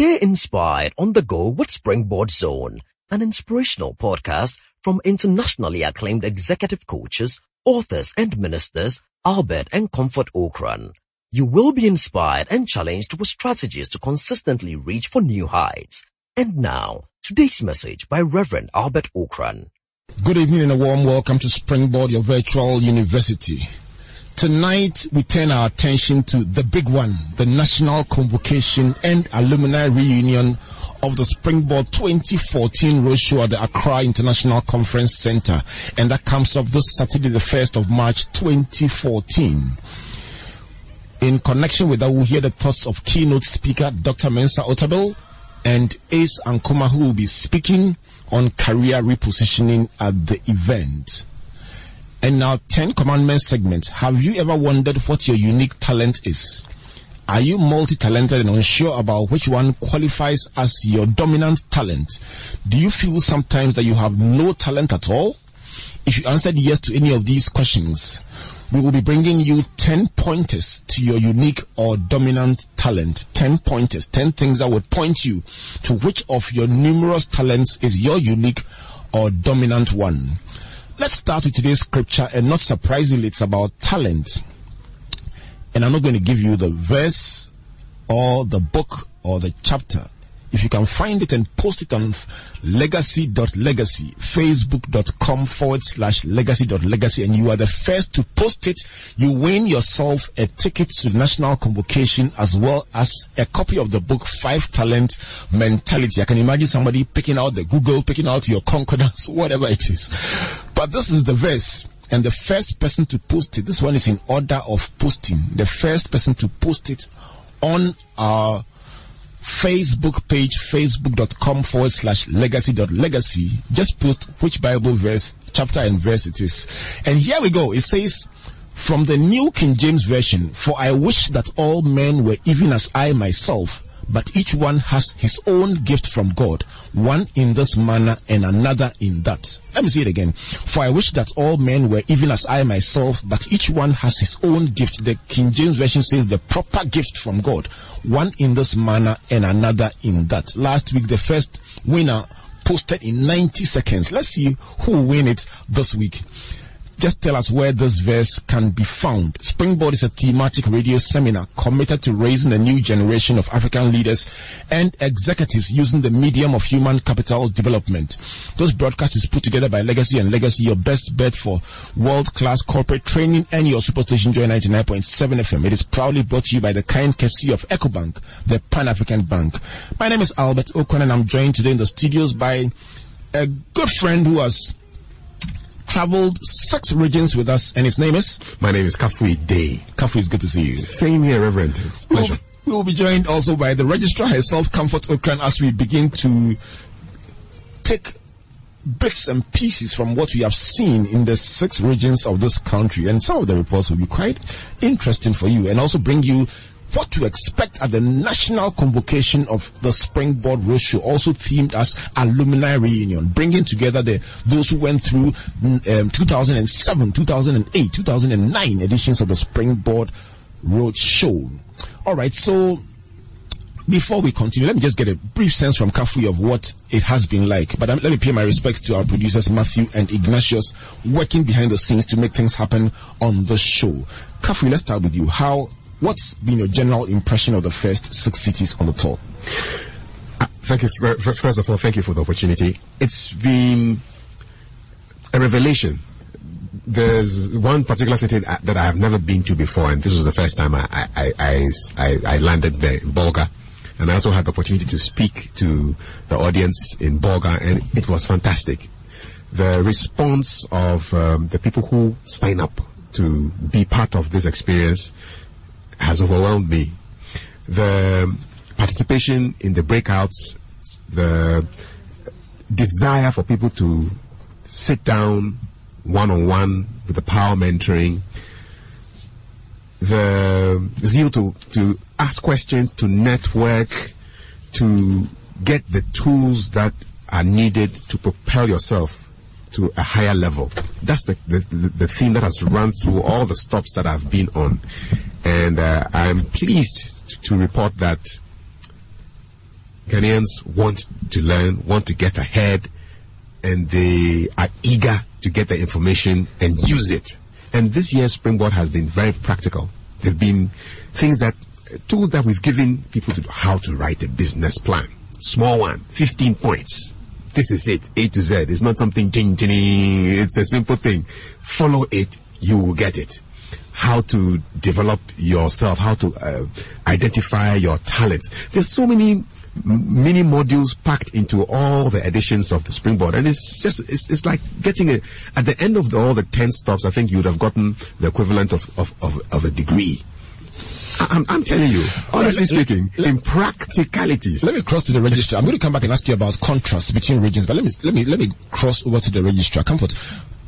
Stay inspired on the go with Springboard Zone, an inspirational podcast from internationally acclaimed executive coaches, authors, and ministers Albert and Comfort Ocran. You will be inspired and challenged with strategies to consistently reach for new heights. And now, today's message by Reverend Albert Ocran. Good evening and a warm welcome to Springboard, your virtual university. Tonight, we turn our attention to the big one, the national convocation and alumni reunion of the Springboard 2014 Roadshow at the Accra International Conference Center. And that comes up this Saturday, the 1st of March 2014. In connection with that, we'll hear the thoughts of keynote speaker Dr. Mensa Otabil and Ace Ankomah, who will be speaking on career repositioning at the event. And now, 10 commandments segment. Have you ever wondered what your unique talent is? Are you multi talented and unsure about which one qualifies as your dominant talent? Do you feel sometimes that you have no talent at all? If you answered yes to any of these questions, we will be bringing you 10 pointers to your unique or dominant talent. 10 pointers, 10 things that would point you to which of your numerous talents is your unique or dominant one. Let's start with today's scripture, and not surprisingly, it's about talent. And I'm not going to give you the verse or the book or the chapter. If you can find it and post it on legacy.legacy, facebook.com forward slash legacy.legacy, and you are the first to post it, you win yourself a ticket to national convocation as well as a copy of the book Five Talent Mentality. I can imagine somebody picking out the Google, picking out your concordance, whatever it is. But this is the verse and the first person to post it, this one is in order of posting. The first person to post it on our Facebook page, facebook.com forward slash legacy.legacy. Just post which Bible verse, chapter and verse it is. And here we go. It says, from the New King James Version, for I wish that all men were even as I myself, but each one has his own gift from God, one in this manner and another in that. Let me say it again. For I wish that all men were even as I myself, but each one has his own gift. The King James Version says the proper gift from God, one in this manner and another in that. Last week, the first winner posted in 90 seconds. Let's see who win it this week just tell us where this verse can be found. Springboard is a thematic radio seminar committed to raising a new generation of African leaders and executives using the medium of human capital development. This broadcast is put together by Legacy and Legacy, your best bet for world-class corporate training and your superstation Joy 99.7 FM. It is proudly brought to you by the kind courtesy of EcoBank, the Pan-African Bank. My name is Albert Ocran and I'm joined today in the studios by a good friend who has traveled six regions with us, and his name is? My name is Kafui Dey. Kafui, it's good to see you. Same here, Reverend. It's pleasure. We will, be joined also by the registrar herself, Comfort Ocran, as we begin to take bits and pieces from what we have seen in the six regions of this country. And some of the reports will be quite interesting for you and also bring you what to expect at the national convocation of the Springboard Roadshow, also themed as alumni reunion, bringing together the those who went through um, 2007, 2008, 2009 editions of the Springboard Roadshow. All right, so before we continue, let me just get a brief sense from Kafui of what it has been like. But um, let me pay my respects to our producers, Matthew and Ignatius, working behind the scenes to make things happen on the show. Kafui, let's start with you. How What's been your general impression of the first six cities on the tour? Uh, thank you. First of all, thank you for the opportunity. It's been a revelation. There's one particular city that I have never been to before, and this was the first time I, I, I, I, I landed there in Bolga. And I also had the opportunity to speak to the audience in Bolga, and it was fantastic. The response of um, the people who sign up to be part of this experience has overwhelmed me. The participation in the breakouts, the desire for people to sit down one on one with the power mentoring, the zeal to, to ask questions, to network, to get the tools that are needed to propel yourself to a higher level. That's the, the, the theme that has run through all the stops that I've been on. And uh, I'm pleased to report that Ghanaians want to learn, want to get ahead, and they are eager to get the information and use it. And this year's Springboard has been very practical. There've been things that, tools that we've given people to how to write a business plan. Small one, 15 points. This is it, A to Z. It's not something ting ting. It's a simple thing. Follow it, you will get it. How to develop yourself, how to uh, identify your talents. There's so many mini modules packed into all the editions of the springboard and it's just it's, it's like getting a at the end of the, all the 10 stops i think you would have gotten the equivalent of of, of, of a degree I'm, I'm telling you, honestly speaking, in practicalities. Let me cross to the register. I'm going to come back and ask you about contrast between regions, but let me let me let me cross over to the registrar. Comfort.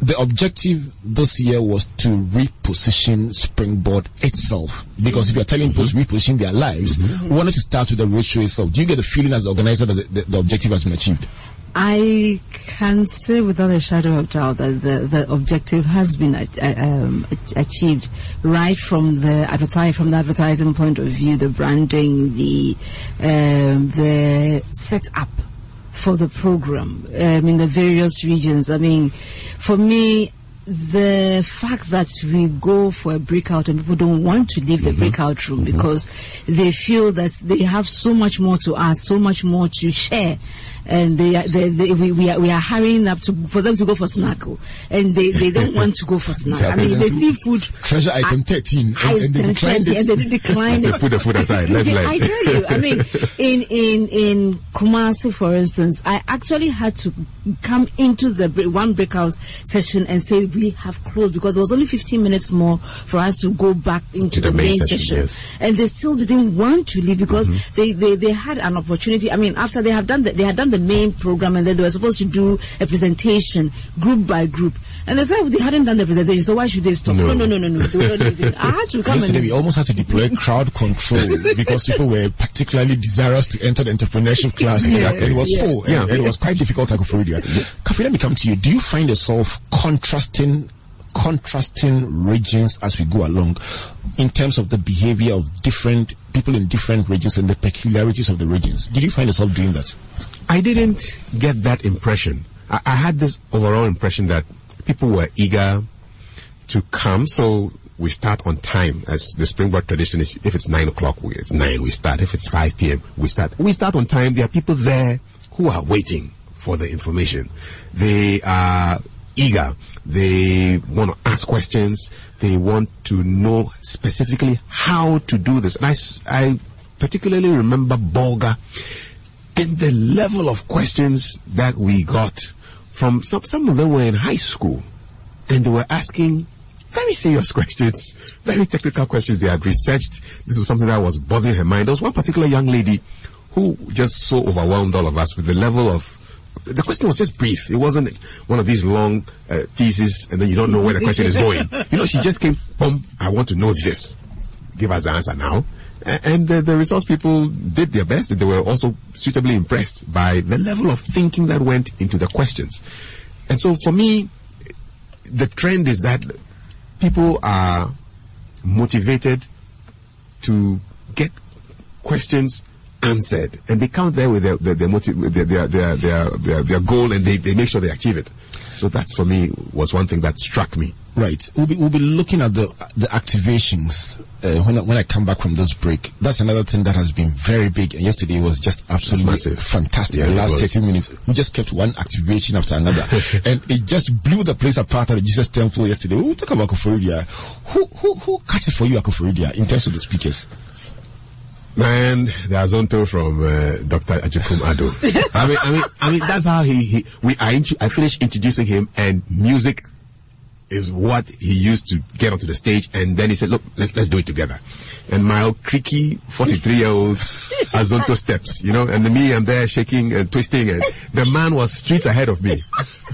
The objective this year was to reposition Springboard itself. Because if you're telling people to reposition their lives, we wanted to start with the roadshow itself. Do you get the feeling as the organizer that the, the, the objective has been achieved? I can say without a shadow of doubt that the, the objective has been uh, um, achieved. Right from the advertise from the advertising point of view, the branding, the um, the setup for the program um, in the various regions. I mean, for me, the fact that we go for a breakout and people don't want to leave the mm-hmm. breakout room mm-hmm. because they feel that they have so much more to ask, so much more to share, and they, they, they we, we, are, we are hurrying up to for them to go for snack, oh, and they, they don't want to go for snack. I mean, they see food treasure item thirteen, and, and they it. And they it. Put the food aside. Let's I tell you, I mean, in in in Kumasi, for instance, I actually had to come into the one breakout session and say we have closed because it was only 15 minutes more for us to go back into the, the, main, session. session. Yes. And they still didn't want to leave because mm-hmm. they, they, they had an opportunity. I mean, after they have done the, they had done the main program and then they were supposed to do a presentation group by group. And they said they hadn't done the presentation, so why should they stop? No, no, no, no, no. no. I had to come Yesterday, we almost had to deploy crowd control because people were particularly desirous to enter the entrepreneurship class. Exactly. It was yes. full. Yeah, and, and it was quite difficult to Yeah. Kafui, let me come to you. Do you find yourself contrasting contrasting regions as we go along in terms of the behavior of different people in different regions and the peculiarities of the regions. Did you find yourself doing that? I didn't get that impression. I, I had this overall impression that people were eager to come, so we start on time as the springboard tradition is if it's 9 o'clock it's 9 we start if it's 5 p.m we start we start on time there are people there who are waiting for the information they are eager. They want to ask questions. They want to know specifically how to do this. And I, I particularly remember Bolga and the level of questions that we got from some, some of them were in high school and they were asking very serious questions, very technical questions. They had researched. This was something that was bothering her mind. There was one particular young lady who just so overwhelmed all of us with the level of the question was just brief. It wasn't one of these long uh, theses, and then you don't know where the question is going. You know, she just came, boom, I want to know this. Give us the answer now. And the resource people did their best, they were also suitably impressed by the level of thinking that went into the questions. And so for me, the trend is that people are motivated to get questions answered, and they come there with their their their, motive, their, their, their, their, their, their goal, and they, they make sure they achieve it. So that's for me was one thing that struck me. Right. We'll be we'll be looking at the the activations uh, when I, when I come back from this break. That's another thing that has been very big. And yesterday was just absolutely fantastic. Yeah, the last 30 minutes, we just kept one activation after another, and it just blew the place apart at the Jesus Temple yesterday. We'll talk about Koforidua. Who who who cuts it for you at in terms of the speakers? Man, the Azonto from uh, Dr. Ajikum Ado. I mean, I mean, I mean, that's how he, he we I, I finished introducing him, and music is what he used to get onto the stage, and then he said, "Look, let's let's do it together." And my old creaky forty-three-year-old Azonto steps, you know, and me, I'm there shaking and twisting, and the man was streets ahead of me,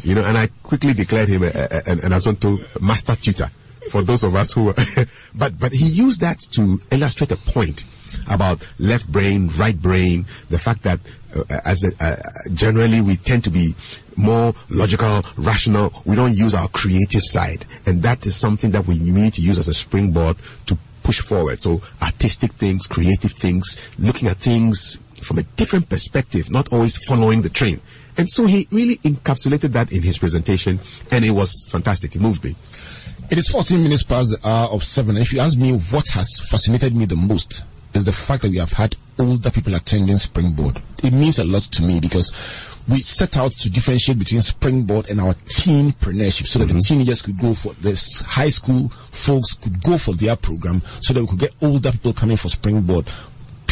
you know, and I quickly declared him a, a, an, an Azonto master tutor for those of us who, but but he used that to illustrate a point about left brain, right brain, the fact that uh, as a, uh, generally we tend to be more logical, rational. We don't use our creative side, and that is something that we need to use as a springboard to push forward. So artistic things, creative things, looking at things from a different perspective, not always following the train. And so he really encapsulated that in his presentation, and it was fantastic. It moved me. It is 14 minutes past the hour of 7. If you ask me what has fascinated me the most, is the fact that we have had older people attending Springboard. It means a lot to me because we set out to differentiate between Springboard and our teenpreneurship so that the mm-hmm. teenagers could go for this high school folks could go for their program so that we could get older people coming for Springboard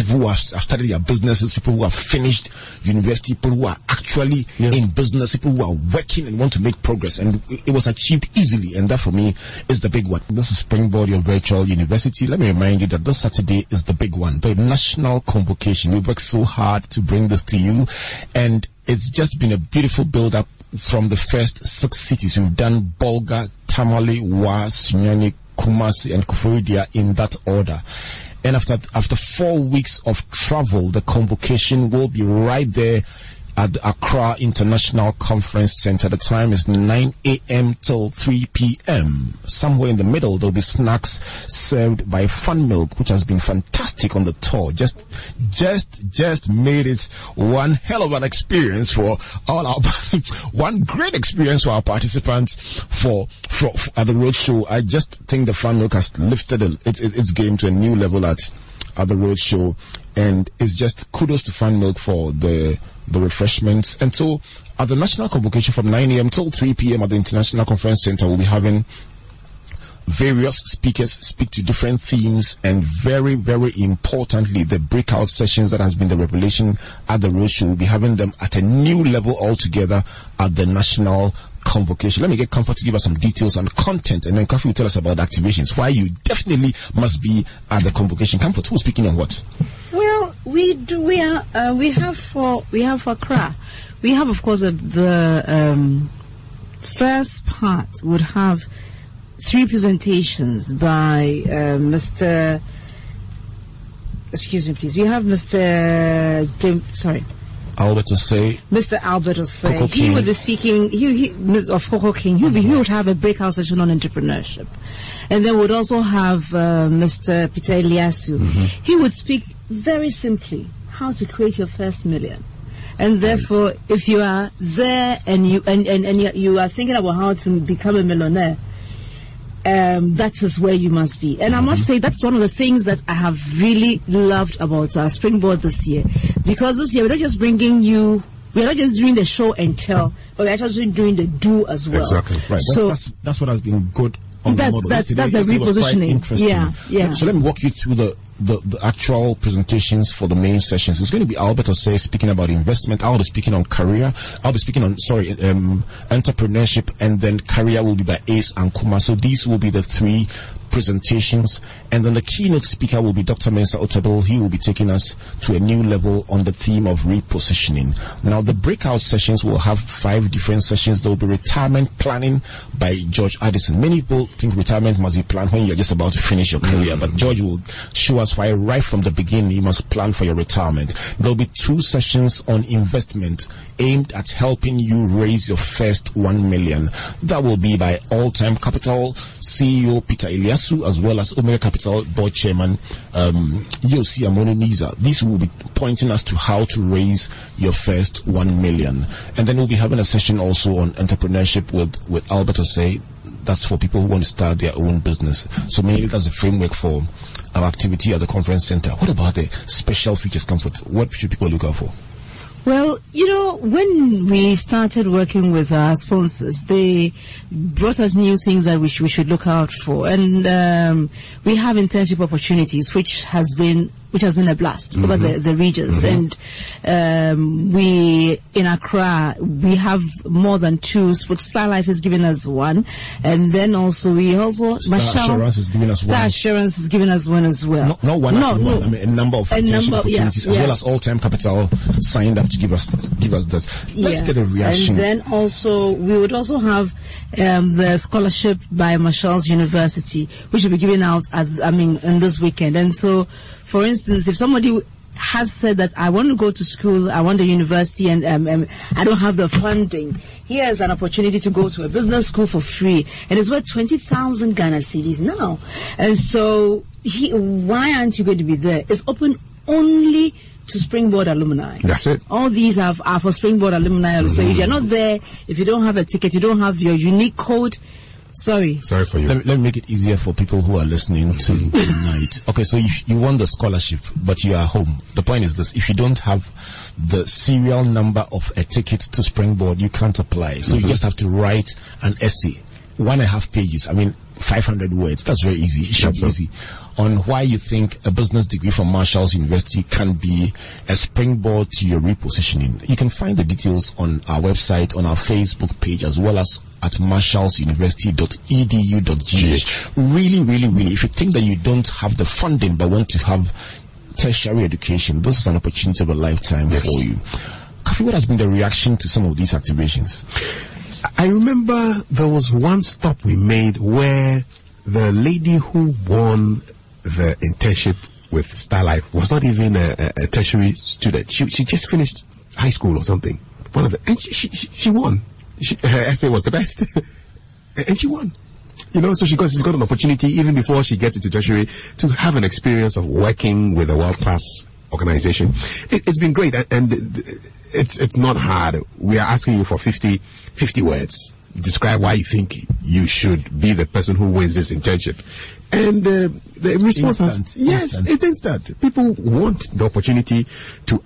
people who have, started their businesses, people who have finished university, people who are actually Yeah. in business, people who are working and want to make progress. And it, it was achieved easily. And that for me is the big one. This is Springboard, your virtual university. Let me remind you that this Saturday is the big one, the national convocation. We worked so hard to bring this to you. And it's just been a beautiful build up from the first six cities. We've done Bolga, Tamale, Wa, Sunyani, Kumasi, and Koforidua in that order. And after after four weeks of travel, the convocation will be right there at the Accra International Conference Center. The time is 9 a.m. till 3 p.m. Somewhere in the middle, there'll be snacks served by Fan Milk, which has been fantastic on the tour. Just, just, just made it one hell of an experience for all our, one great experience for our participants for, for, for at the roadshow. I just think the Fan Milk has lifted it, it, its game to a new level at at the road show and it's just kudos to Fan Milk for the the refreshments and so at the national convocation from 9 a.m till 3 p.m at the international conference center we'll be having various speakers speak to different themes and very very importantly the breakout sessions that has been the revelation at the roadshow. We'll be having them at a new level altogether at the national convocation. Let me get comfort to give us some details on content and then Kafui will tell us about activations. Why you definitely must be at the convocation. Comfort who's speaking on what? Well, we do. We are. Uh, we have for. We have for Accra. We have, of course, uh, the um, first part would have three presentations by uh, Mr. Excuse me, please. We have Mr. Jim, sorry, Albert to say Mr. Albert Osei. He would be speaking. He, he of Coco King. He he would have a breakout session on entrepreneurship, and then we'd also have uh, Mr. Peter Eliasu. Mm-hmm. He would speak very simply how to create your first million. And therefore, if you are there and you and, and, and you, you are thinking about how to become a millionaire, um, that is where you must be. And I must say that's one of the things that I have really loved about our Springboard this year, because this year we're not just bringing you. We're not just doing the show and tell, but we're actually doing the do as well. Exactly. right So that's, that's that's what has been good on That's- the model. that's- that's the yesterday was quite repositioning. Yeah, yeah. so let me walk you through the the, the actual presentations for the main sessions. It's going to be Albert Osei speaking about investment. I'll be speaking on career. I'll be speaking on, sorry, um, entrepreneurship and then career will be by Ace Ankomah. So these will be the three presentations. And then the keynote speaker will be Dr. Mensa Otabil. He will be taking us to a new level on the theme of repositioning. Now, the breakout sessions will have five different sessions. There will be retirement planning by George Addison. Many people think retirement must be planned when you're just about to finish your career, but mm. George will show us why right from the beginning you must plan for your retirement. There'll be two sessions on investment aimed at helping you raise your first one million. That will be by All Time Capital CEO Peter Eliasu as well as Omega Capital board chairman um, Yosi Amoni Niza. These will be pointing us to how to raise your first one million. And then we'll be having a session also on entrepreneurship with, with Albert Osei. That's for people who want to start their own business. So mainly that's the framework for our activity at the conference center. What about the special features comfort? What should people look out for? Well, you know, when we started working with our sponsors, they brought us new things that we, sh- we should look out for, and um, we have internship opportunities, which has been which has been a blast over the, the regions, and um, we in Accra we have more than two. Star Life is giving us one, and then also we also Star Michelle- Assurance is giving us Star one. Assurance is giving us one as well. No, not one, no, no. one. I mean, a number of A number, yeah, opportunities, as yeah. well as all time capital signed up to give us give us that. Let's Yeah. get a reaction. And then also, we would also have um, the scholarship by Marshall's University, which will be given out, as, I mean, in this weekend. And so, for instance, if somebody has said that I want to go to school, I want a university, and um, um, I don't have the funding. Here is an opportunity to go to a business school for free, and it's worth twenty thousand Ghana cedis now. And so, he, why aren't you going to be there? It's open only to Springboard alumni. That's it. All these are, are for Springboard alumni. So if you're not there, if you don't have a ticket, you don't have your unique code. Sorry. Sorry for you. Let me, let me make it easier for people who are listening mm. to tonight. Okay, so you, you won the scholarship, but you are home. The point is this: if you don't have the serial number of a ticket to Springboard, you can't apply. So you mm-hmm. just have to write an essay, one and a half pages. I mean, 500 words. That's very easy. It should That's be easy. On why you think a business degree from Marshall's University can be a springboard to your repositioning. You can find the details on our website, on our Facebook page, as well as at marshallsuniversity.edu.gh. Really, really, really, if you think that you don't have the funding but want to have tertiary education, this is an opportunity of a lifetime for you. Kafui, what has been the reaction to some of these activations? I remember there was one stop we made where the lady who won the internship with Starlife was not even a, a, tertiary student. She she just finished high school or something. One of the and she she, she, won. She, her essay was the best, and she won. You know, so she got she's got an opportunity even before she gets into tertiary to have an experience of working with a world class organization. It, it's been great, and, and it's it's not hard. We are asking you for 50, 50 words. Describe why you think you should be the person who wins this internship, and uh, the response has yes, Instant. it's instant. People want the opportunity to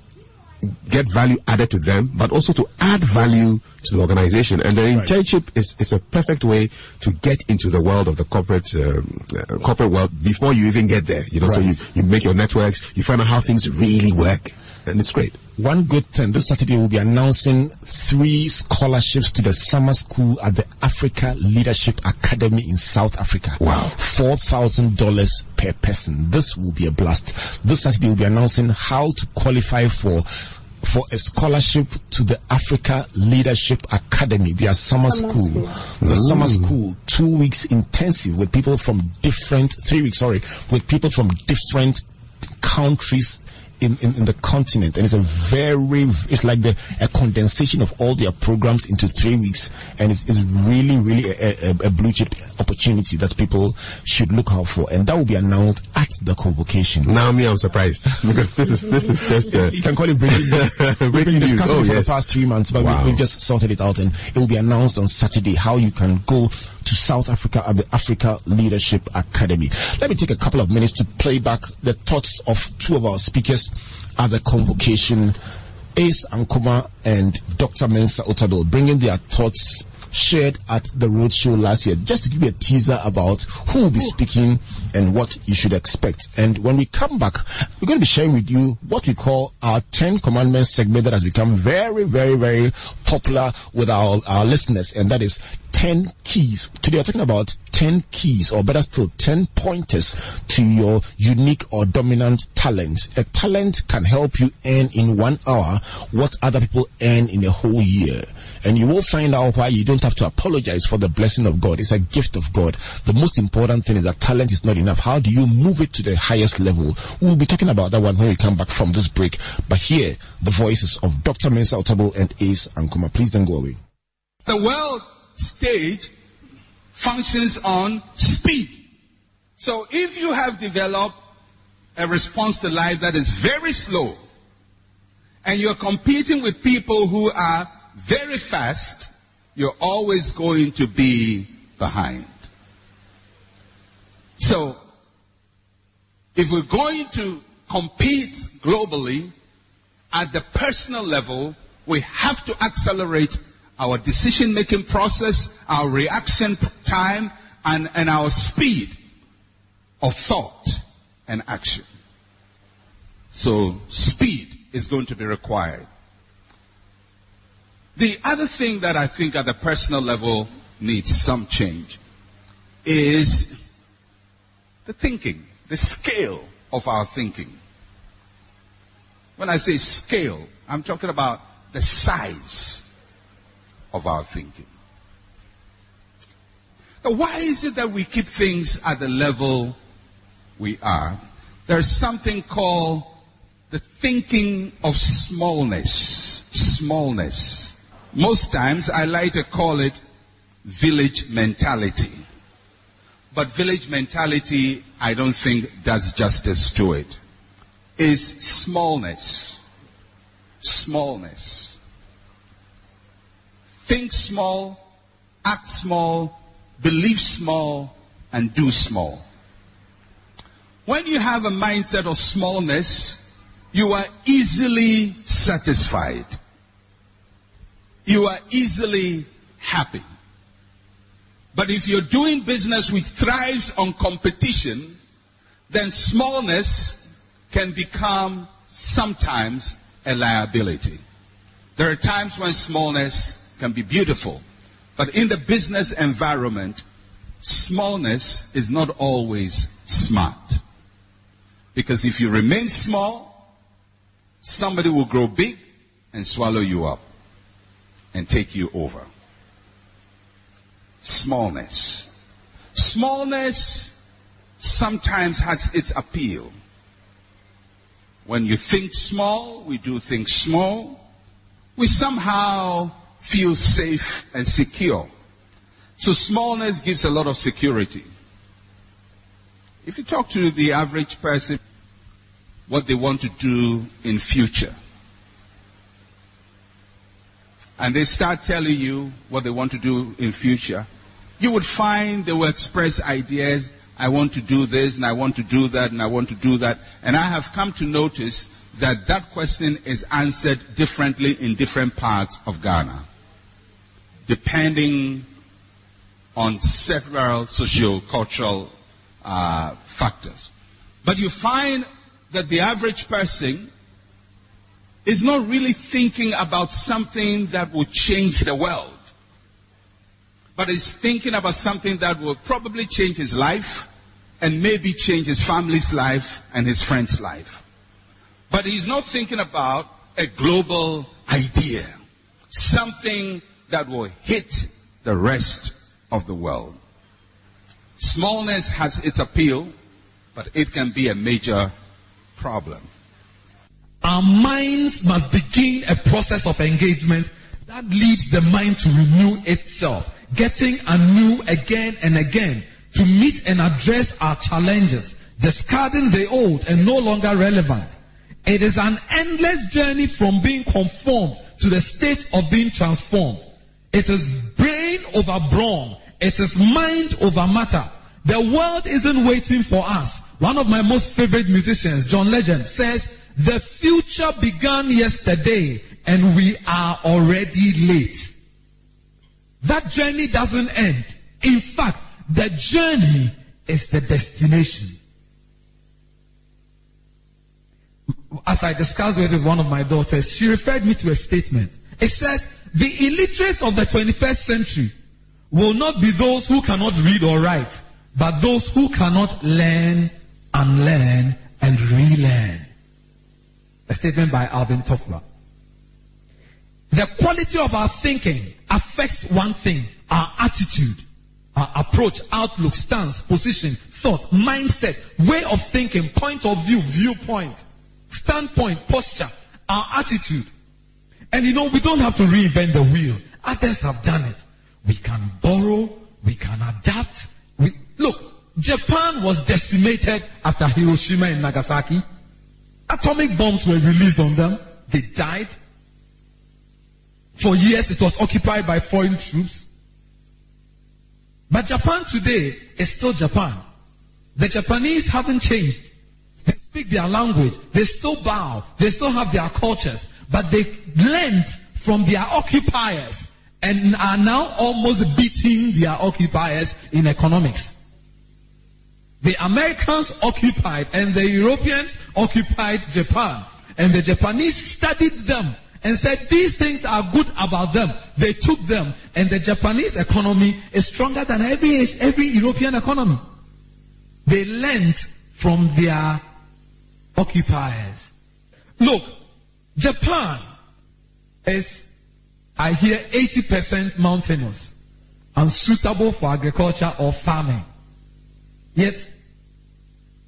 get value added to them, but also to add value to the organization. And the internship is, is a perfect way to get into the world of the corporate um, uh, corporate world before you even get there. You know, so you, you make your networks, you find out how things really work, and it's great. One good thing, this Saturday we'll be announcing three scholarships to the summer school at the Africa Leadership Academy in South Africa. Wow. $4,000 per person. This will be a blast. This Saturday we'll be announcing how to qualify for for a scholarship to the Africa Leadership Academy, their summer, Summer school. school. The summer school, two weeks intensive with people from different, three weeks, sorry, with people from different countries in, in, in the continent and it's a very it's like the a condensation of all their programs into three weeks and it's, it's really really a, a, a blue chip opportunity that people should look out for and that will be announced at the convocation Now me, I'm surprised because this is this is just uh, you can call it breaking news. We've been Breaking discussing Oh, it for yes. the past three months, but Wow. we, we've just sorted it out, and it will be announced on Saturday how you can go to South Africa at the Africa Leadership Academy. Let me take a couple of minutes to play back the thoughts of two of our speakers at the convocation, Ace Ankomah and Dr. Mensa Otabil, bringing their thoughts shared at the roadshow last year, just to give you a teaser about who will be speaking and what you should expect. And when we come back, we're going to be sharing with you what we call our 10 commandments segment that has become very, very, very popular with our, our listeners, and that is 10 keys. Today we're talking about 10 keys, or better still, 10 pointers to your unique or dominant talent. A talent can help you earn in one hour what other people earn in a whole year. And you will find out why you don't have to apologize for the blessing of God. It's a gift of God. The most important thing is that talent is not enough. How do you move it to the highest level? We'll be talking about that one when we come back from this break. But here, the voices of Dr. Mensa Otabil and Ace Ankomah. Please don't go away. The world stage functions on speed. So if you have developed a response to life that is very slow, and you're competing with people who are very fast, you're always going to be behind. So, if we're going to compete globally at the personal level, we have to accelerate our decision making process, our reaction time, and, and our speed of thought and action. So, speed is going to be required. The other thing that I think at the personal level needs some change is the thinking, the scale of our thinking. When I say scale, I'm talking about the size of our thinking. Now, why is it that we keep things at the level we are? There's something called the thinking of smallness. Smallness. Most times I like to call it village mentality. But village mentality, I don't think does justice to it. Is smallness. smallness. Think small, act small, believe small, and do small. When you have a mindset of smallness, you are easily satisfied. You are easily happy. But if you're doing business which thrives on competition, then smallness can become sometimes a liability. There are times when smallness can be beautiful, but in the business environment, smallness is not always smart. Because if you remain small, somebody will grow big and swallow you up and take you over. Smallness. Smallness sometimes has its appeal. When you think small, we do things small. We somehow feel safe and secure. So smallness gives a lot of security. If you talk to the average person, what they want to do in future, and they start telling you what they want to do in future, you would find they will express ideas. I want to do this and I want to do that and I want to do that. And I have come to notice that that question is answered differently in different parts of Ghana, depending on several socio-cultural uh, factors. But you find that the average person is not really thinking about something that will change the world, but is thinking about something that will probably change his life and maybe change his family's life and his friend's life. But he's not thinking about a global idea, something that will hit the rest of the world. Smallness has its appeal, but it can be a major problem. Our minds must begin a process of engagement that leads the mind to renew itself, getting anew again and again to meet and address our challenges, discarding the old and no longer relevant. It is an endless journey from being conformed to the state of being transformed. It is brain over brawn. It is mind over matter. The world isn't waiting for us. One of my most favorite musicians, John Legend, says, the future began yesterday and we are already late. That journey doesn't end. In fact, the journey is the destination. As I discussed with one of my daughters, she referred me to a statement. It says, the illiterates of the 21st century will not be those who cannot read or write, but those who cannot learn, unlearn, and relearn. A statement by Alvin Toffler. The quality of our thinking affects one thing, our attitude, our approach, outlook, stance, position, thought, mindset, way of thinking, point of view, viewpoint, standpoint, posture, our attitude. And you know, we don't have to reinvent the wheel. Others have done it. We can borrow, we can adapt. We, look, Japan was decimated after Hiroshima and Nagasaki. Atomic bombs were released on them. They died. For years it was occupied by foreign troops. But Japan today is still Japan. The Japanese haven't changed. They speak their language. They still bow. They still have their cultures. But they learned from their occupiers and are now almost beating their occupiers in economics. The Americans occupied and the Europeans occupied Japan. And the Japanese studied them and said these things are good about them. They took them and the Japanese economy is stronger than every, every European economy. They learned from their occupiers. Look, Japan is, I hear, 80% mountainous, unsuitable for agriculture or farming. Yet,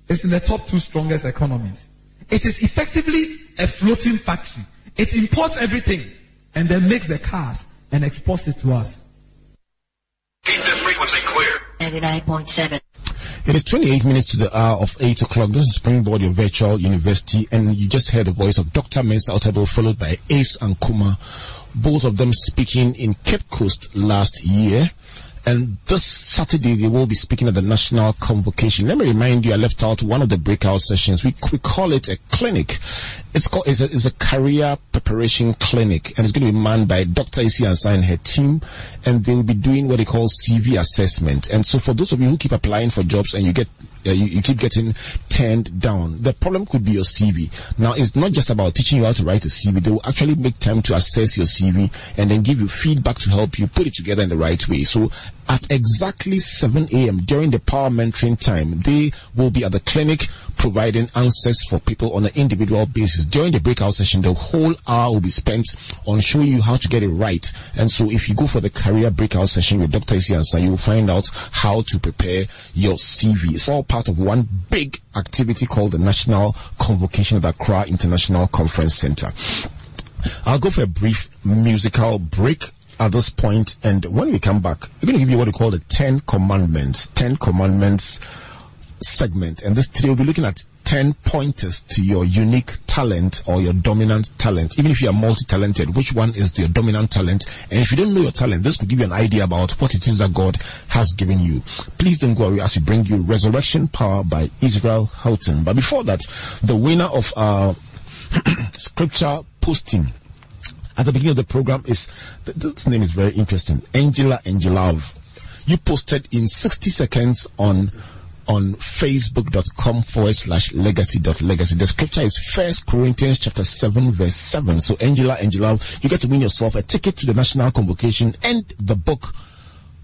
it's in the top two strongest economies. It is effectively a floating factory. It imports everything and then makes the cars and exports it to us. Keep the frequency clear. 99.7. It is 28 minutes to the hour of 8 o'clock. This is Springboard, your virtual university, and you just heard the voice of Dr. Mensa Otabil, followed by Ace Ankomah, both of them speaking in Cape Coast last year. And this Saturday, they will be speaking at the national convocation. Let me remind you, I left out one of the breakout sessions. We, we call it a clinic. It's called, it's a, it's a career preparation clinic and it's going to be manned by Dr. Isi Ansah and her team. And they will be doing what they call CV assessment. And so for those of you who keep applying for jobs and you get you, you, keep getting turned down. The problem could be your CV. Now, it's not just about teaching you how to write a CV. They will actually make time to assess your CV and then give you feedback to help you put it together in the right way. So, at exactly 7 a.m. during the power mentoring time, they will be at the clinic providing answers for people on an individual basis. During the breakout session, the whole hour will be spent on showing you how to get it right. And so if you go for the career breakout session with Dr. Isi Ansah, you will find out how to prepare your CV. It's all part of one big activity called the National Convocation at Accra International Conference Center. I'll go for a brief musical break at this point, and when we come back, we're going to give you what we call the Ten Commandments. Ten Commandments segment, and this today we'll be looking at 10 pointers to your unique talent or your dominant talent. Even if you are multi-talented, which one is your dominant talent? And if you don't know your talent, this could give you an idea about what it is that God has given you. Please don't go away as we bring you Resurrection Power by Israel Houghton. But before that, the winner of our scripture posting at the beginning of the program is, this name is very interesting, Angela Angelov. You posted in 60 seconds on on facebook.com forward slash legacy dot legacy. The scripture is First Corinthians chapter 7 verse 7. So Angela, Angela, you get to win yourself a ticket to the national convocation and the book,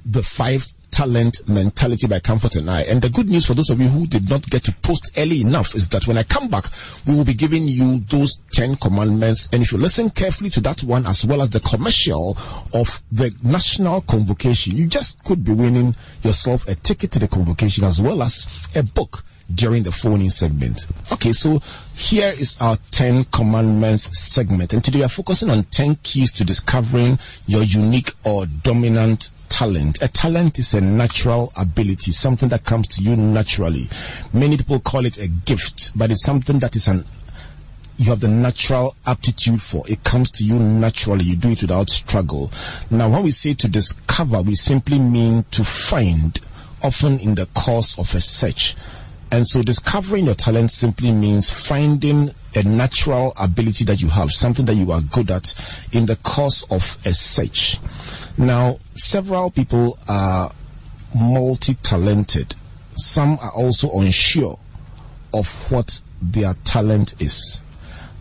The Five talent mentality by Comfort and I. And the good news for those of you who did not get to post early enough is that when I come back, we will be giving you those 10 commandments. And if you listen carefully to that one, as well as the commercial of the national convocation, you just could be winning yourself a ticket to the convocation as well as a book during the phoning segment. Okay, so here is our 10 commandments segment. And today we are focusing on 10 keys to discovering your unique or dominant talent. A talent is a natural ability, something that comes to you naturally. Many people call it a gift, but it's something that is an you have the natural aptitude for. It comes to you naturally. You do it without struggle. Now, when we say to discover, we simply mean to find, often in the course of a search. And so discovering your talent simply means finding a natural ability that you have, something that you are good at in the course of a search. Now, several people are multi-talented. Some are also unsure of what their talent is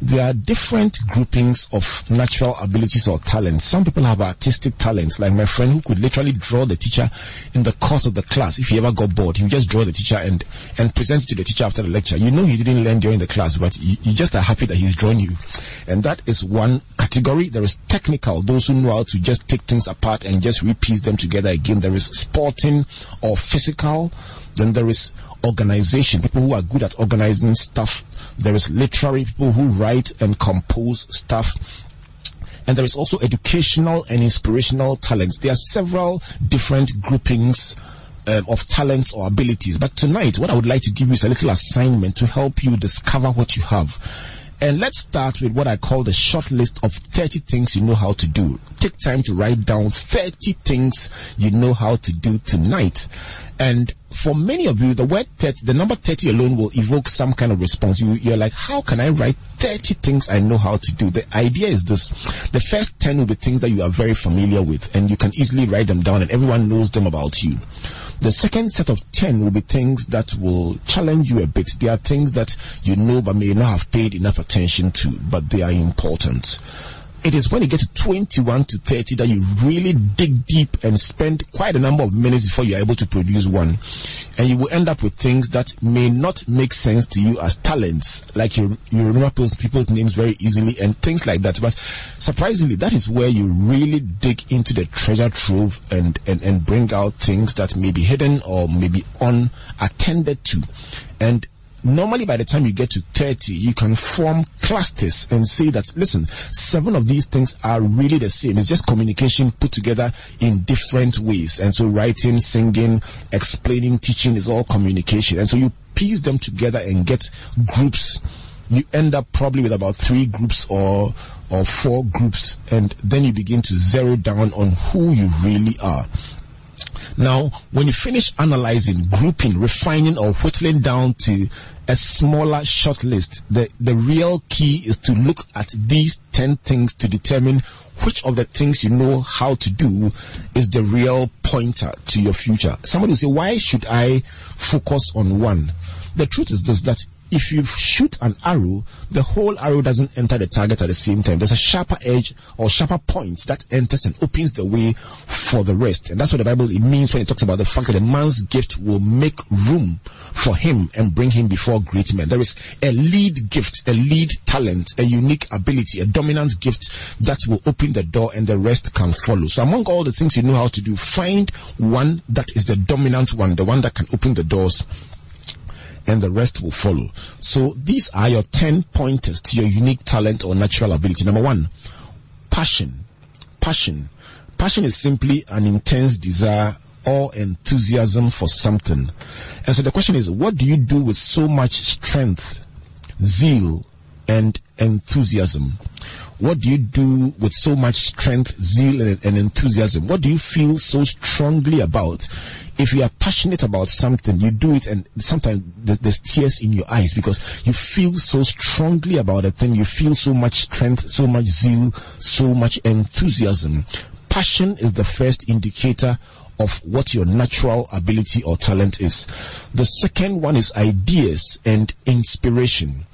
there are different groupings of natural abilities or talents. Some people have artistic talents, like my friend who could literally draw the teacher in the course of the class. If he ever got bored, he would just draw the teacher and, and present it to the teacher after the lecture. You know he didn't learn during the class, but you, you just are happy that he's drawn you. And that is one category. There is technical, those who know how to just take things apart and just repiece them together again. There is sporting or physical. Then there is organization, people who are good at organizing stuff. There is literary people who write and compose stuff. And there is also educational and inspirational talents. There are several different groupings um, of talents or abilities. But tonight, what I would like to give you is a little assignment to help you discover what you have. And let's start with what I call the short list of 30 things you know how to do. Take time to write down 30 things you know how to do tonight. And for many of you, the word 30, the number 30 alone will evoke some kind of response. You, you're like, how can I write 30 things I know how to do? The idea is this. The first 10 will be things that you are very familiar with and you can easily write them down and everyone knows them about you. The second set of 10 will be things that will challenge you a bit. They are things that you know but may not have paid enough attention to, but they are important it is when you get to 21 to 30 that you really dig deep and spend quite a number of minutes before you're able to produce one. And you will end up with things that may not make sense to you as talents, like you, you remember people's names very easily and things like that. But surprisingly, that is where you really dig into the treasure trove and, and, and bring out things that may be hidden or may be unattended to. And Normally, by the time you get to 30, you can form clusters and say that, listen, seven of these things are really the same. It's just communication put together in different ways. And so writing, singing, explaining, teaching is all communication. And so you piece them together and get groups you end up probably with about three groups or or four groups and then you begin to zero down on who you really are now, when you finish analyzing, grouping, refining, or whittling down to a smaller short list, the, the real key is to look at these 10 things to determine which of the things you know how to do is the real pointer to your future. Somebody will say, why should I focus on one? The truth is this, that if you shoot an arrow, the whole arrow doesn't enter the target at the same time. There's a sharper edge or sharper point that enters and opens the way for the rest. And that's what the Bible it means when it talks about the fact that a man's gift will make room for him and bring him before great men. There is a lead gift, a lead talent, a unique ability, a dominant gift that will open the door and the rest can follow. So among all the things you know how to do, find one that is the dominant one, the one that can open the doors and the rest will follow. So these are your 10 pointers to your unique talent or natural ability. Number one, passion. Passion. Passion is simply an intense desire or enthusiasm for something. And so the question is, what do you do with so much strength, zeal, and enthusiasm? What do you do with so much strength, zeal, and, and enthusiasm? What do you feel so strongly about? If you are passionate about something, you do it, and sometimes there's, there's, tears in your eyes because you feel so strongly about a thing. You feel so much strength, so much zeal, so much enthusiasm. Passion is the first indicator of what your natural ability or talent is. The second one is ideas and inspiration.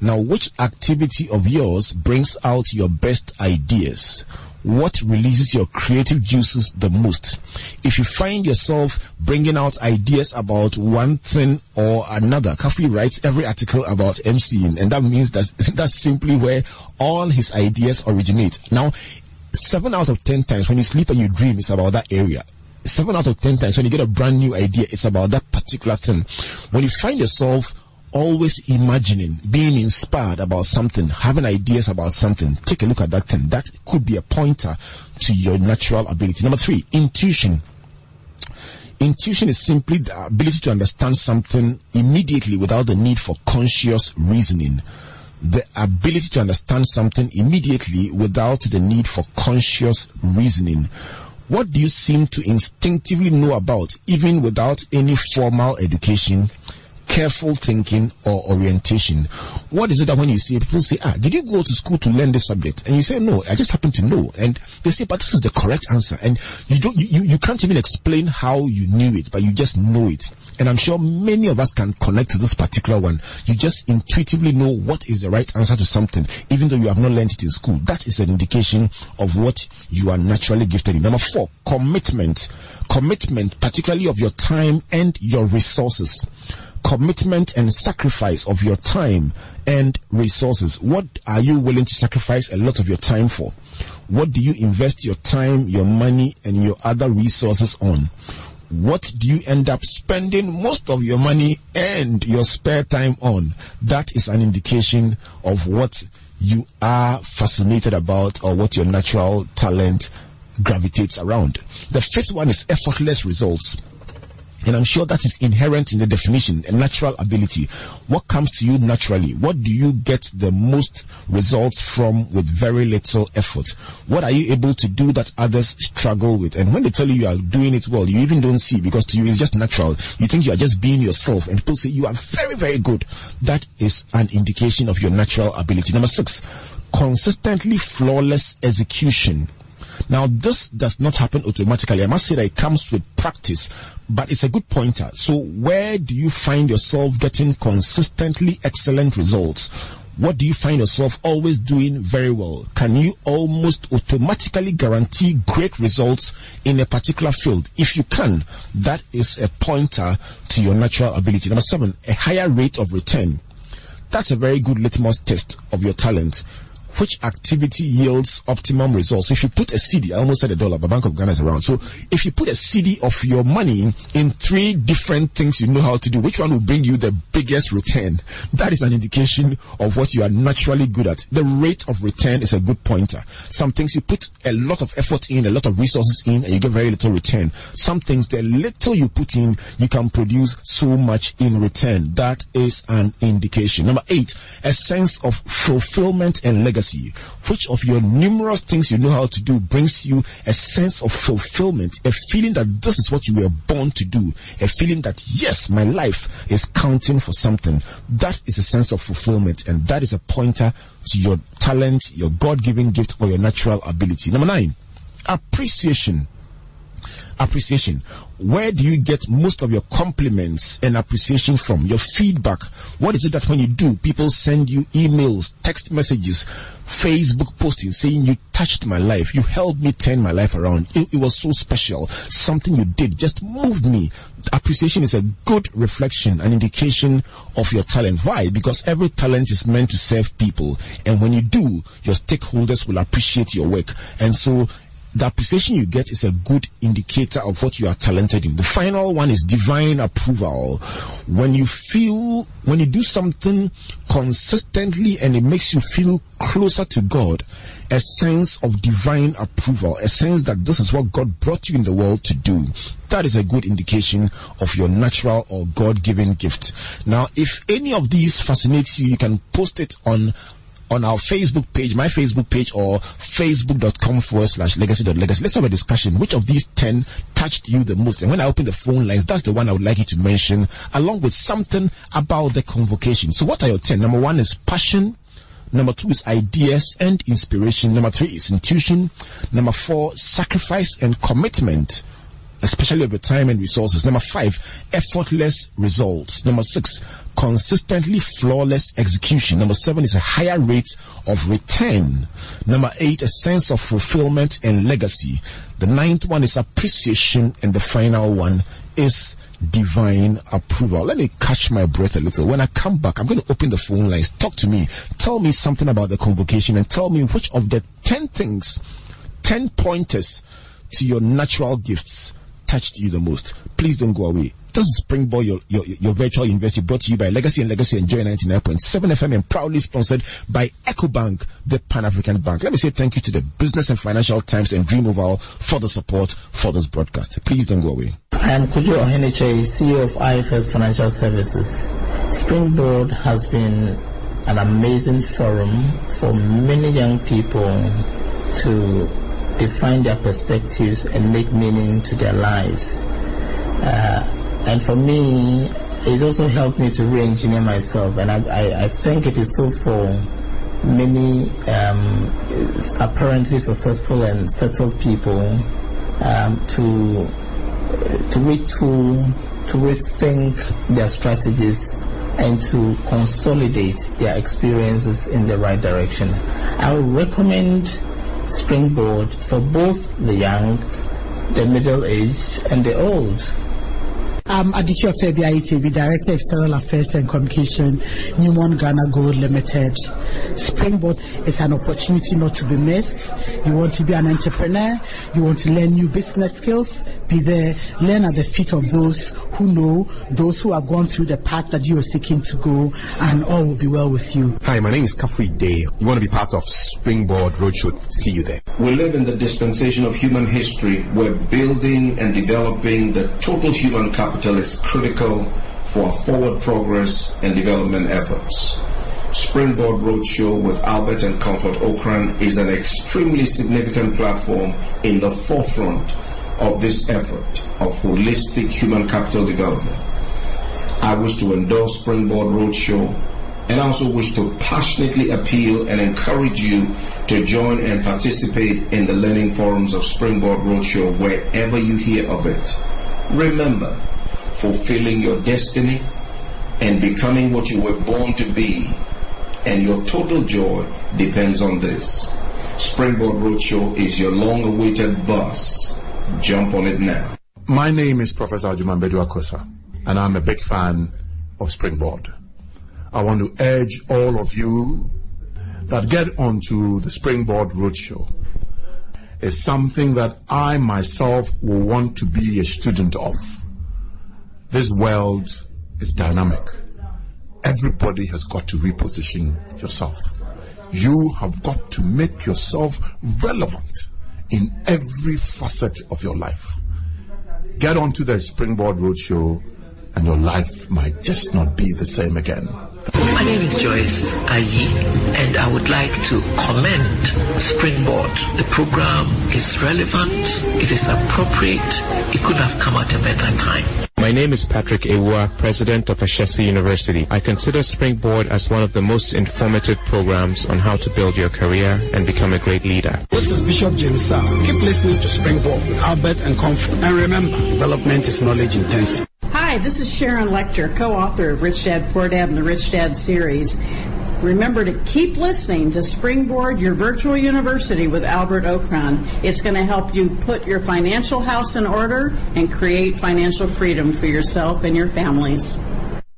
Now, which activity of yours brings out your best ideas? What releases your creative juices the most. If you find yourself bringing out ideas about one thing or another, Kafui writes every article about MCing, and that means that that's simply where all his ideas originate. Now, seven out of ten times when you sleep and you dream, it's about that area seven out of ten times when you get a brand new idea, it's about that particular thing. When you find yourself always imagining, being inspired about something, having ideas about something, take a look at that thing. That could be a pointer to your natural ability. Number three, intuition. Intuition is simply the ability to understand something immediately without the need for conscious reasoning. The ability to understand something immediately without the need for conscious reasoning. What do you seem to instinctively know about, even without any formal education? Careful thinking or orientation. What is it that when you see people say, ah, did you go to school to learn this subject? And you say, no, I just happen to know. And they say, but this is the correct answer. And you don't, you, you can't even explain how you knew it, but you just know it. And I'm sure many of us can connect to this particular one. You just intuitively know what is the right answer to something, even though you have not learned it in school. That is an indication of what you are naturally gifted in. Number four, commitment. Commitment, particularly of your time and your resources commitment and sacrifice of your time and resources. What are you willing to sacrifice a lot of your time for? What do you invest your time, your money, and your other resources on? What do you end up spending most of your money and your spare time on? That is an indication of what you are fascinated about or what your natural talent gravitates around. The fifth one is effortless results. And I'm sure that is inherent in the definition, a natural ability. What comes to you naturally? What do you get the most results from with very little effort? What are you able to do that others struggle with? And when they tell you you are doing it well, you even don't see because to you it's just natural. You think you are just being yourself and people say you are very, very good. That is an indication of your natural ability. Number six, consistently flawless execution. Now, this does not happen automatically. I must say that it comes with practice, but it's a good pointer. So, where do you find yourself getting consistently excellent results? What do you find yourself always doing very well? Can you almost automatically guarantee great results in a particular field? If you can, that is a pointer to your natural ability. Number seven, a higher rate of return. That's a very good litmus test of your talent which activity yields optimum results. If you put a CD, I almost said a dollar, but Bank of Ghana is around. So if you put a CD of your money in three different things you know how to do, which one will bring you the biggest return? That is an indication of what you are naturally good at. The rate of return is a good pointer. Some things you put a lot of effort in, a lot of resources in, and you get very little return. Some things, the little you put in, you can produce so much in return. That is an indication. Number eight, a sense of fulfillment and legacy. Which of your numerous things you know how to do brings you a sense of fulfillment, a feeling that this is what you were born to do, a feeling that yes, my life is counting for something. That is a sense of fulfillment, and that is a pointer to your talent, your God given gift, or your natural ability. Number nine, appreciation appreciation. Where do you get most of your compliments and appreciation from? Your feedback. What is it that when you do, people send you emails, text messages, Facebook postings saying you touched my life, you helped me turn my life around. It, it was so special. Something you did just moved me. Appreciation is a good reflection, an indication of your talent. Why? Because every talent is meant to serve people. And when you do, your stakeholders will appreciate your work. And so the appreciation you get is a good indicator of what you are talented in. The final one is divine approval. When you feel, when you do something consistently and it makes you feel closer to God, a sense of divine approval, a sense that this is what God brought you in the world to do. That is a good indication of your natural or God given gift. Now, if any of these fascinates you, you can post it on on our Facebook page, my Facebook page, or facebook.com forward slash legacy.legacy. Let's have a discussion. Which of these 10 touched you the most? And when I open the phone lines, that's the one I would like you to mention, along with something about the convocation. So, what are your 10? Number one is passion. Number two is ideas and inspiration. Number three is intuition. Number four, sacrifice and commitment especially over time and resources. Number five, effortless results. Number six, consistently flawless execution. Number seven is a higher rate of return. Number eight, a sense of fulfillment and legacy. The ninth one is appreciation, and the final one is divine approval. Let me catch my breath a little. When I come back, I'm going to open the phone lines. Talk to me. Tell me something about the convocation and tell me which of the 10 things, 10 pointers to your natural gifts touched you the most. Please don't go away. This is Springboard, your, your, your virtual university brought to you by Legacy and Legacy and Joy 99.7 FM and proudly sponsored by EcoBank, the Pan-African Bank. Let me say thank you to the Business and Financial Times and Dream Oval for the support for this broadcast. Please don't go away. I am Kujo Oheneche, CEO of IFS Financial Services. Springboard has been an amazing forum for many young people to define their perspectives and make meaning to their lives. Uh, and for me, it also helped me to re-engineer myself. And I, I, I think it is so for many um, apparently successful and settled people um, to to retool, to rethink their strategies, and to consolidate their experiences in the right direction. I would recommend Springboard for both the young, the middle-aged, and the old. I'm Aditya Febia ITV, Director External Affairs and Communication, Newmont Ghana Gold Limited. Springboard is an opportunity not to be missed. You want to be an entrepreneur, you want to learn new business skills, be there, learn at the feet of those who know, those who have gone through the path that you are seeking to go, and all will be well with you. Hi, my name is Kafui Dey. You want to be part of Springboard Roadshow? See you there. We live in the dispensation of human history where building and developing the total human capital is critical for our forward progress and development efforts. Springboard Roadshow with Albert and Comfort Ocran is an extremely significant platform in the forefront of this effort of holistic human capital development. I wish to endorse Springboard Roadshow and also wish to passionately appeal and encourage you to join and participate in the learning forums of Springboard Roadshow wherever you hear of it. Remember, fulfilling your destiny and becoming what you were born to be and your total joy depends on this. Springboard Roadshow is your long-awaited bus. Jump on it now. My name is Professor Agyeman Badu Akosa, and I'm a big fan of Springboard. I want to urge all of you that get onto the Springboard Roadshow is something that I myself will want to be a student of. This world is dynamic. Everybody has got to reposition yourself. You have got to make yourself relevant in every facet of your life. Get onto the Springboard Roadshow and your life might just not be the same again. My name is Joyce Ayi, and I would like to commend Springboard. The program is relevant, it is appropriate, it could have come at a better time. My name is Patrick Awuah, president of Ashesi University. I consider Springboard as one of the most informative programs on how to build your career and become a great leader. This is Bishop James Sao. Keep listening to Springboard with Albert and Comfort. And remember, development is knowledge intensive. Hi, this is Sharon Lechter, co-author of Rich Dad Poor Dad and the Rich Dad series. Remember to keep listening to Springboard, your virtual university with Albert Ocran. It's going to help you put your financial house in order and create financial freedom for yourself and your families.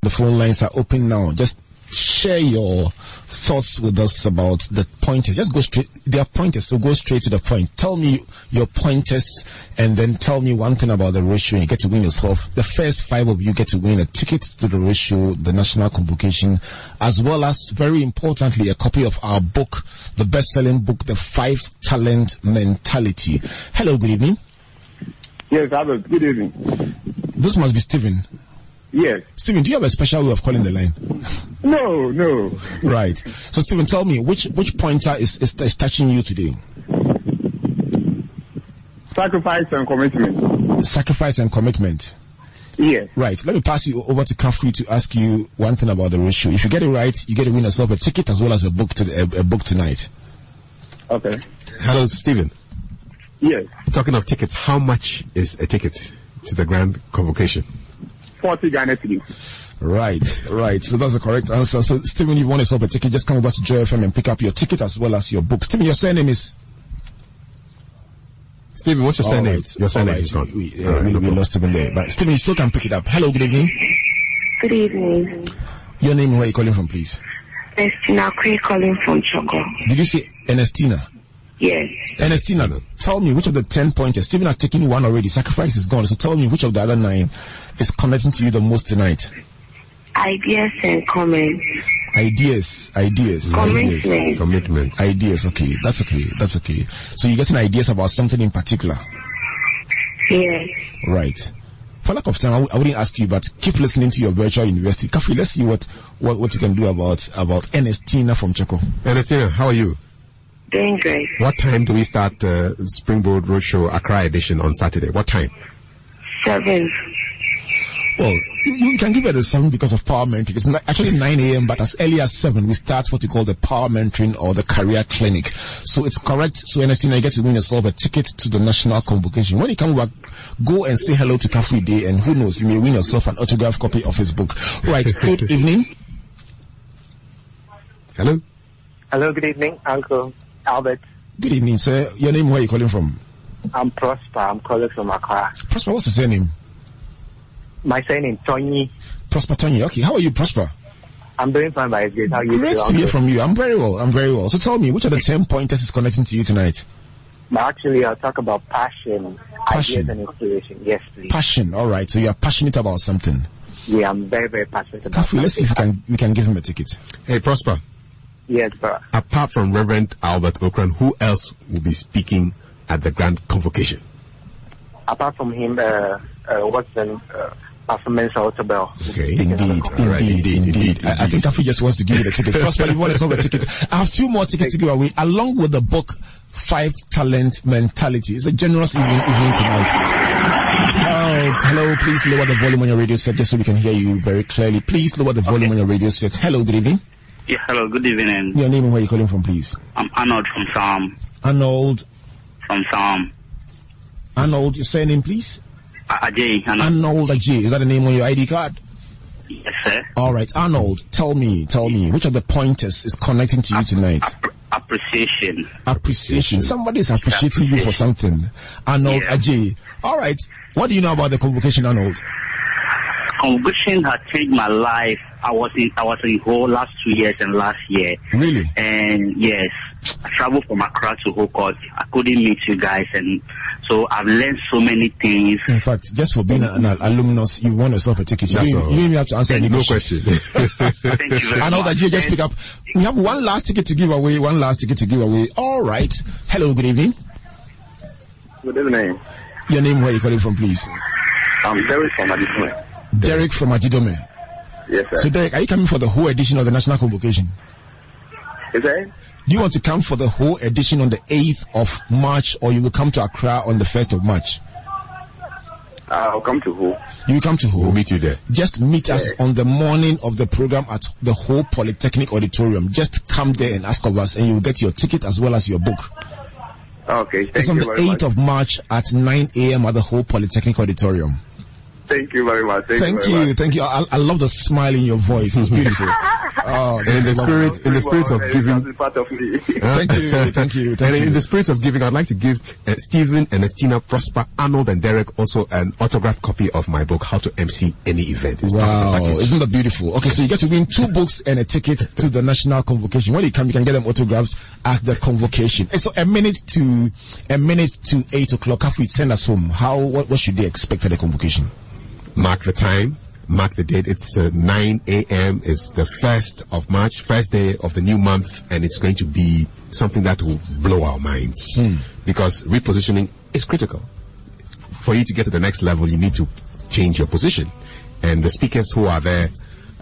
The phone lines are open now. Just share your thoughts with us about the pointers. Just go straight. They are pointers, so go straight to the point. Tell me your pointers, and then tell me one thing about the ratio. You get to win yourself. The first five of you get to win a ticket to the ratio, the national convocation, as well as very importantly, a copy of our book, the best-selling book, The Five Talent Mentality. Hello, good evening. Yes, Albert. Good evening. This must be Stephen. Yes. Stephen, do you have a special way of calling the line? No, no. Right. So, Stephen, tell me which which pointer is, is, is touching you today? Sacrifice and commitment. Sacrifice and commitment. Yes. Right. Let me pass you over to Kafui to ask you one thing about the ratio. If you get it right, you get to win yourself a ticket as well as a book to the, a, a book tonight. Okay. Hello, Stephen. Yes. Talking of tickets, how much is a ticket to the grand convocation? 40 Ghana cedis. Right, right. So that's the correct answer. So, Stephen, you want yourself a ticket, just come over to Joy FM and pick up your ticket as well as your book. Stephen, your surname is? Stephen, what's your All surname? right, Your surname all right. is gone. We, All uh, right, we, no we lost Stephen there. But Stephen, you still can pick it up. Hello, good evening. Good evening. Your name, where are you calling from, please? Estina Kwe calling from Choco. Did you say Ernestina? Yes. Ernestina, tell me which of the 10 pointers, Stephen has taken one already, sacrifice is gone. So tell me which of the other nine is connecting to you the most tonight. Ideas and comments. Ideas, ideas, ideas. Commitment. Commitment. Ideas, okay, that's okay, that's okay. So you're getting ideas about something in particular. Yes. Right. For lack of time, I w- I wouldn't ask you, but keep listening to your virtual university. Kafui, let's see what, what, what you can do about, about Ernestina from Checo. Ernestina, how are you? Doing great. What time do we start uh, Springboard Roadshow Accra edition on Saturday? What time? Seven. Well, you, you can give it a 7 because of power mentoring. It's actually 9 a.m., but as early as 7, we start what we call the power mentoring or the career clinic. So it's correct. So, Ernestina, you get to win yourself a ticket to the national convocation. When you come back, go and say hello to Kafui Dey, and who knows, you may win yourself an autographed copy of his book. Right. Good evening. Hello? Hello, good evening, Uncle Albert. Good evening, sir. Your name, where are you calling from? I'm Prosper. I'm calling from Accra. Prosper, what's your surname? My surname Tony. Prosper Tony. Okay, how are you, Prosper? I'm doing fine by His grace. How are you Great doing, to hear from you. I'm very well. I'm very well. So tell me, which of the 10 pointers is connecting to you tonight? But actually, I'll talk about passion, Passion. ideas, and inspiration. Yes, please. Passion. All right. So you are passionate about something. Yeah, I'm very, very passionate about Kafui, let's see if we can, we can give him a ticket. Hey, Prosper. Yes, but Apart from Reverend Albert Ocran, who else will be speaking at the grand convocation? apart from him, uh, uh, what's the uh, performance Bell? Okay. Indeed, indeed, indeed. I, I think Kafui just wants to give you the ticket. Prosper, you want to solve a ticket. I have two more tickets to give away, along with the book Five Talent Mentality. It's a generous evening, evening tonight. Oh, hello, please lower the volume on your radio set just so we can hear you very clearly. Please lower the volume on your radio set. Hello, good evening. Yeah, hello, good evening. Your name and where you calling from, please. I'm Arnold from Sam. Arnold. From Sam. Arnold, your surname, please. Ajay. Arnold Ajay. Is that the name on your ID card? Yes, sir. All right, Arnold, tell me, tell me, which of the pointers is connecting to you tonight? Appreciation. Appreciation. Somebody is appreciating you for something. Arnold Ajay. All right, what do you know about the convocation, Arnold? Conviction has changed my life. I was in I was in Ho last two years and last year. Really? And yes, I traveled from Accra to Ho Court. I couldn't meet you guys, and so I've learned so many things. In fact, just for being an, an alumnus, you won yourself a ticket. You That's didn't, all. you didn't even have to answer any No question. question. Thank you very I know much. that you just pick up. We have one last ticket to give away. One last ticket to give away. All right. Hello. Good evening. Good evening. Your name? Where you calling from, please? I'm Derek from Adidome. Derek from Adidome. Yes, sir. So, Derek, are you coming for the Ho edition of the National Convocation? Is that? Do you want to come for the Ho edition on the 8th of March, or you will come to Accra on the 1st of March? I'll come to Ho? You come to Ho? We'll meet you there. Just meet us on the morning of the program at the Ho Polytechnic Auditorium. Just come there and ask of us, and you will get your ticket as well as your book. Okay, thank it's on you the very 8th much. of March at 9 a.m. at the Ho Polytechnic Auditorium. Thank you very much. Thank, Thank you. very you, thank you. I, I love the smile in your voice. It's beautiful. Oh, And in the spirit, in the spirit of giving, part of me. Thank you, thank you, thank and you. in the spirit of giving, I'd like to give uh, Stephen and Estina Prosper, Arnold and Derek also an autographed copy of my book, How to MC Any Event. It's part of the Wow, isn't that beautiful? Okay, so you get to win two books and a ticket to the national convocation. When you come, you can get them autographed at the convocation. And so a minute to a minute to eight o'clock. After we send us home, how what, what should they expect at the convocation? Mark the time. Mark the date. It's uh, 9 a.m. It's the first of March, first day of the new month, and it's going to be something that will blow our minds because repositioning is critical. For you to get to the next level, you need to change your position, and the speakers who are there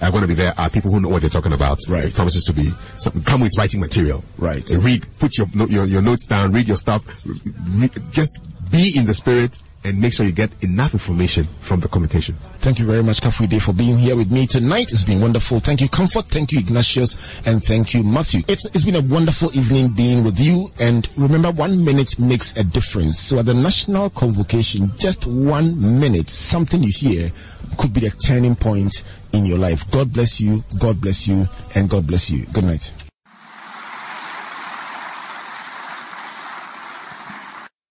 are going to be there are people who know what they're talking about. Right. It promises to be some, come with writing material. Right. Read, put your, your your notes down, read your stuff, re- just be in the spirit. And make sure you get enough information from the communication. Thank you very much, Kafui Dey, for being here with me tonight. It's been wonderful. Thank you, Comfort. Thank you, Ignatius. And thank you, Matthew. It's, it's been a wonderful evening being with you. And remember, one minute makes a difference. So at the national convocation, just one minute, something you hear could be the turning point in your life. God bless you. God bless you. And God bless you. Good night.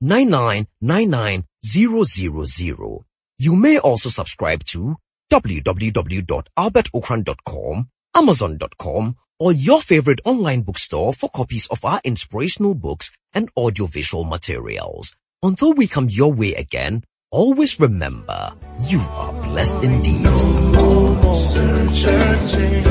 9999 000. You may also subscribe to www.albertocran.com, amazon.com, or your favorite online bookstore for copies of our inspirational books and audiovisual materials. Until we come your way again, always remember, you are blessed indeed. Searching,